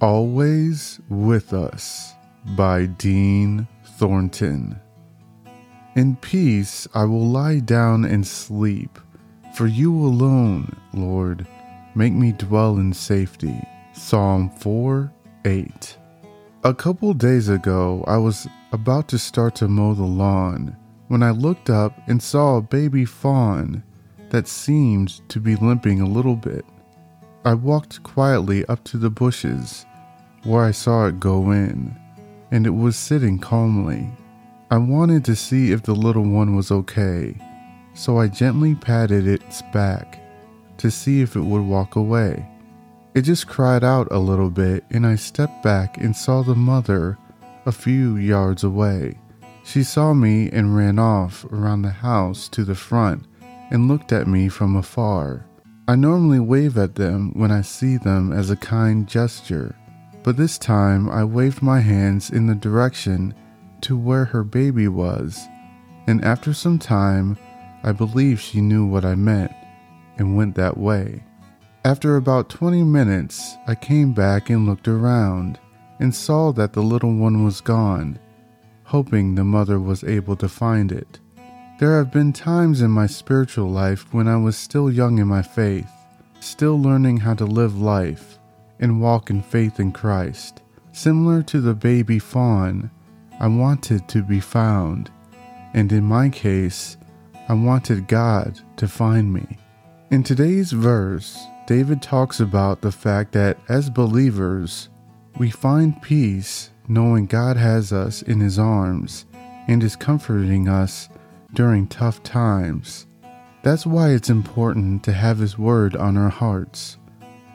Always with Us by Dean Thornton. In peace I will lie down and sleep, for you alone, Lord, make me dwell in safety. Psalm 4 8. A couple days ago, I was about to start to mow the lawn when I looked up and saw a baby fawn that seemed to be limping a little bit. I walked quietly up to the bushes where I saw it go in, and it was sitting calmly. I wanted to see if the little one was okay, so I gently patted its back to see if it would walk away. It just cried out a little bit, and I stepped back and saw the mother a few yards away. She saw me and ran off around the house to the front and looked at me from afar. I normally wave at them when I see them as a kind gesture, but this time I waved my hands in the direction to where her baby was, and after some time, I believe she knew what I meant and went that way. After about 20 minutes, I came back and looked around and saw that the little one was gone, hoping the mother was able to find it. There have been times in my spiritual life when I was still young in my faith, still learning how to live life and walk in faith in Christ. Similar to the baby fawn, I wanted to be found, and in my case, I wanted God to find me. In today's verse, David talks about the fact that as believers, we find peace knowing God has us in His arms and is comforting us during tough times. That's why it's important to have His Word on our hearts,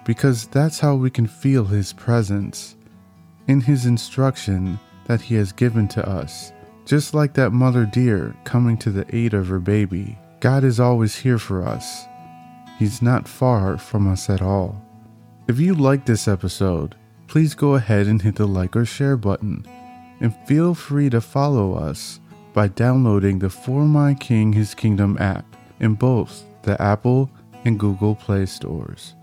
because that's how we can feel His presence in His instruction that He has given to us. Just like that mother deer coming to the aid of her baby, God is always here for us. He's not far from us at all. If you like this episode, please go ahead and hit the like or share button, and feel free to follow us by downloading the For My King His Kingdom app in both the Apple and Google Play stores.